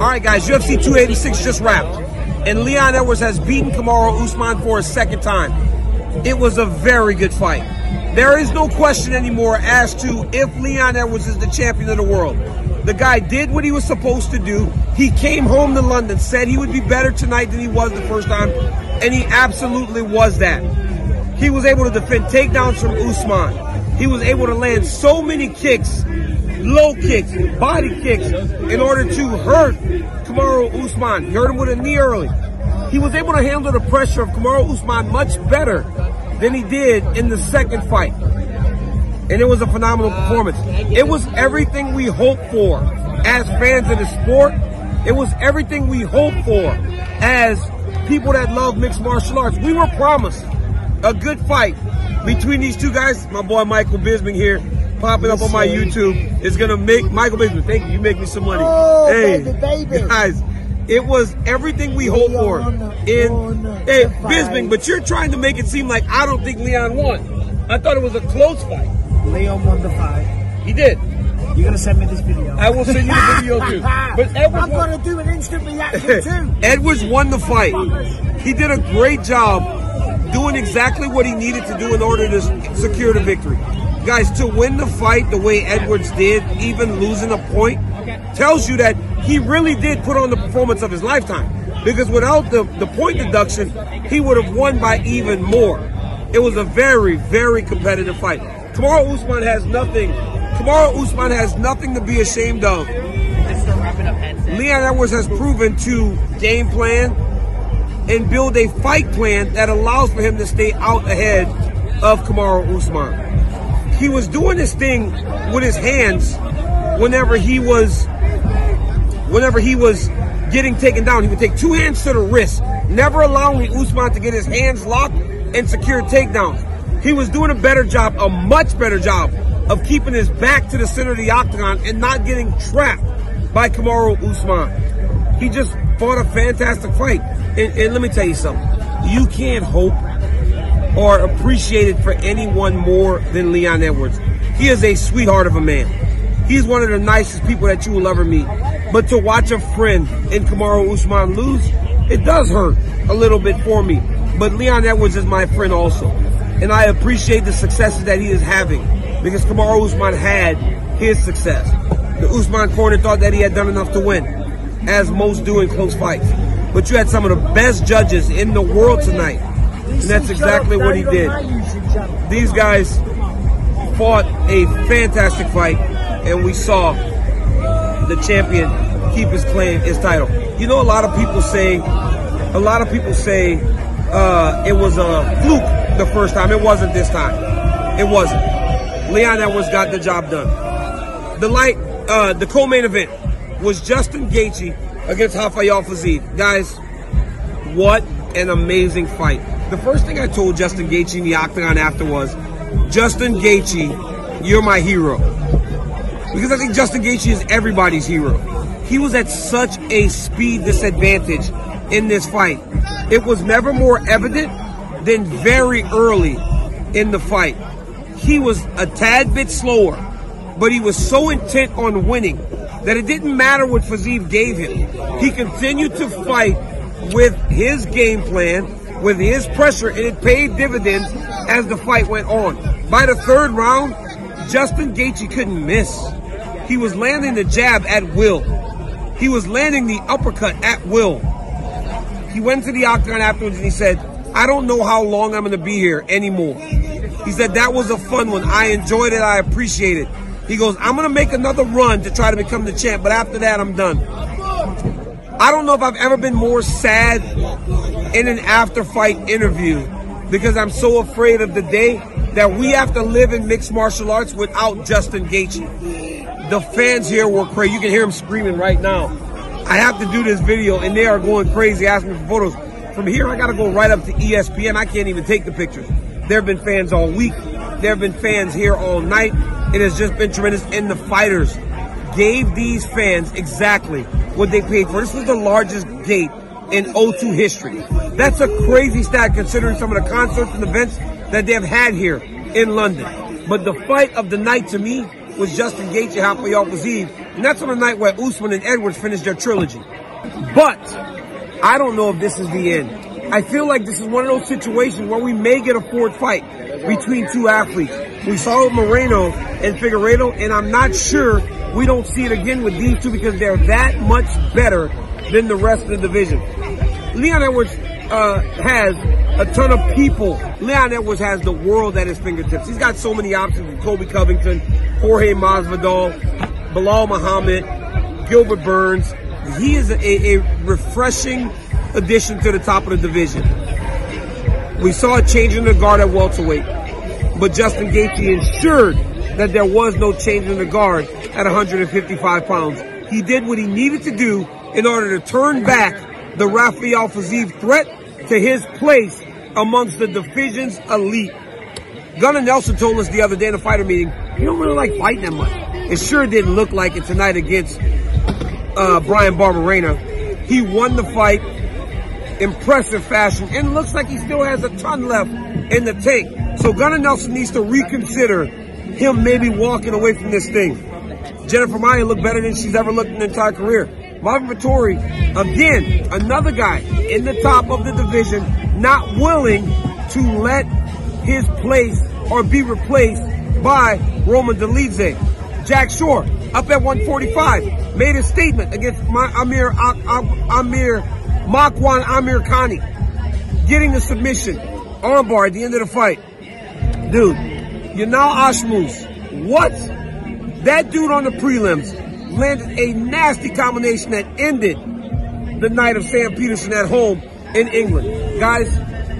All right, guys, UFC 286 just wrapped, and Leon Edwards has beaten Kamaru Usman for a second time. It was a very good fight. There is no question anymore as to if Leon Edwards is the champion of the world. The guy did what he was supposed to do. He came home to London, said he would be better tonight than he was the first time, and he absolutely was that. He was able to defend takedowns from Usman. He was able to land so many kicks, low kicks, body kicks, in order to hurt Kamaru Usman. He hurt him with a knee early. He was able to handle the pressure of Kamaru Usman much better than he did in the second fight. And it was a phenomenal performance. It was everything we hoped for as fans of the sport. It was everything we hoped for as people that love mixed martial arts. We were promised a good fight between these two guys. My boy Michael Bisping here, popping up on my YouTube, is gonna make Michael Bisping. Thank you. You make me some money. Oh, hey, baby, baby. guys, it was everything we hoped for. In hey Bisping, but you're trying to make it seem like I don't think Leon won. I thought it was a close fight. Leon won the fight. He did. You're gonna send me this video. I will send you the video too. But Edwards I'm won, gonna do an instant reaction too. Edwards won the fight. He did a great job doing exactly what he needed to do in order to secure the victory. Guys, to win the fight the way Edwards did, even losing a point, tells you that he really did put on the performance of his lifetime. Because without the, the point deduction, he would have won by even more. It was a very, very competitive fight. Kamaru Usman has nothing. Kamaru Usman has nothing to be ashamed of. Leon Edwards has proven to game plan and build a fight plan that allows for him to stay out ahead of Kamaru Usman. He was doing this thing with his hands whenever he was whenever he was getting taken down. He would take two hands to the wrist, never allowing Usman to get his hands locked and secure takedowns. He was doing a better job, a much better job, of keeping his back to the center of the octagon and not getting trapped by Kamaru Usman. He just fought a fantastic fight. And, and let me tell you something. You can't hope or appreciate it for anyone more than Leon Edwards. He is a sweetheart of a man. He's one of the nicest people that you will ever meet. But to watch a friend in Kamaru Usman lose, it does hurt a little bit for me. But Leon Edwards is my friend also. And I appreciate the successes that he is having because Kamaru Usman had his success. The Usman corner thought that he had done enough to win, as most do in close fights. But you had some of the best judges in the world tonight. And that's exactly what he did. These guys fought a fantastic fight, and we saw the champion keep his claim, his title. You know, a lot of people say, a lot of people say uh, it was a fluke the first time. It wasn't this time. It wasn't. Leon Edwards got the job done. The light, uh, the co-main event was Justin Gaethje against Rafael Fiziev. Guys, what an amazing fight. The first thing I told Justin Gaethje in the octagon after was, Justin Gaethje, you're my hero. Because I think Justin Gaethje is everybody's hero. He was at such a speed disadvantage in this fight. It was never more evident than very early in the fight. He was a tad bit slower, but he was so intent on winning that it didn't matter what Fiziev gave him. He continued to fight with his game plan, with his pressure, and it paid dividends as the fight went on. By the third round, Justin Gaethje couldn't miss. He was landing the jab at will. He was landing the uppercut at will. He went to the octagon afterwards and he said, I don't know how long I'm going to be here anymore. He said, that was a fun one. I enjoyed it. I appreciate it. He goes, I'm going to make another run to try to become the champ, but after that, I'm done. I don't know if I've ever been more sad in an after fight interview because I'm so afraid of the day that we have to live in mixed martial arts without Justin Gaethje. The fans here were crazy. You can hear them screaming right now. I have to do this video, and they are going crazy asking for photos. From here, I got to go right up to ESPN. I can't even take the pictures. There have been fans all week. There have been fans here all night. It has just been tremendous. And the fighters gave these fans exactly what they paid for. This was the largest gate in O2 history. That's a crazy stat considering some of the concerts and events that they have had here in London. But the fight of the night to me was Justin Gaethje, Rafael Fiziev, and that's on a night where Usman and Edwards finished their trilogy. But I don't know if this is the end. I feel like this is one of those situations where we may get a fourth fight between two athletes. We saw it Moreno and Figueiredo, and I'm not sure we don't see it again with these two because they're that much better than the rest of the division. Leon Edwards uh, has a ton of people. Leon Edwards has the world at his fingertips. He's got so many options with Colby Covington, Jorge Masvidal, Belal Muhammad, Gilbert Burns. He is a, a refreshing addition to the top of the division. We saw a change in the guard at welterweight, but Justin Gaethje ensured that there was no change in the guard at 155 pounds. He did what he needed to do in order to turn back the Rafael Fiziev threat to his place amongst the division's elite. Gunnar Nelson told us the other day in a fighter meeting, he don't really like fighting that much. It sure didn't look like it tonight against uh, Bryan Barberena. He won the fight, impressive fashion, and looks like he still has a ton left in the tank. So Gunnar Nelson needs to reconsider him maybe walking away from this thing. Jennifer Maia looked better than she's ever looked in her entire career. Marvin Vettori, again, another guy in the top of the division, not willing to let his place or be replaced by Roman Dolidze. Jack Shore, up at 145, made a statement against my Amir Amir Makwan Amirkhani, getting the submission armbar at the end of the fight. Dude, Yanal Ashmoz, what? That dude on the prelims landed a nasty combination that ended the night of Sam Patterson at home in England. Guys,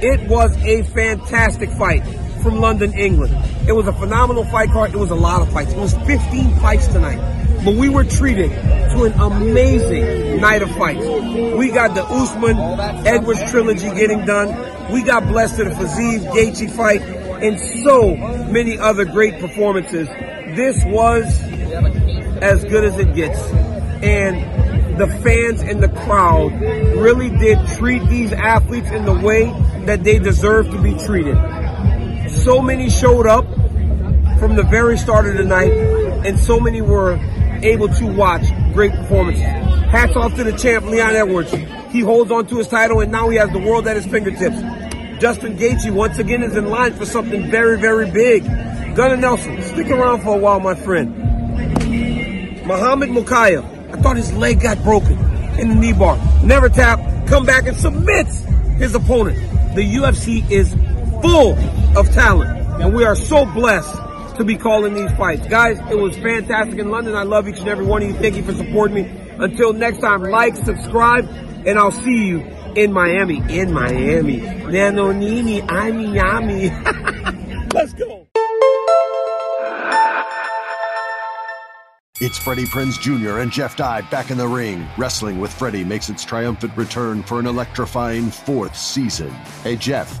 it was a fantastic fight from London, England. It was a phenomenal fight card. It was a lot of fights. It was 15 fights tonight. But we were treated to an amazing night of fights. We got the Usman Edwards trilogy getting done. We got blessed to the Fiziev Gaethje fight and so many other great performances. This was as good as it gets. And the fans and the crowd really did treat these athletes in the way that they deserve to be treated. So many showed up from the very start of the night, and so many were able to watch great performances. Hats off to the champ, Leon Edwards. He holds on to his title, and now he has the world at his fingertips. Justin Gaethje once again is in line for something very, very big. Gunnar Nelson, stick around for a while, my friend. Muhammad Mokaev, I thought his leg got broken in the knee bar. Never tap, come back and submits his opponent. The UFC is full of talent, and we are so blessed to be calling these fights. Guys, it was fantastic in London. I love each and every one of you. Thank you for supporting me. Until next time, like, subscribe, and I'll see you in Miami. In Miami. Nanonini, I'm Miami. Let's go. It's Freddie Prinze Jr. and Jeff Dye back in the ring. Wrestling with Freddie makes its triumphant return for an electrifying fourth season. Hey, Jeff.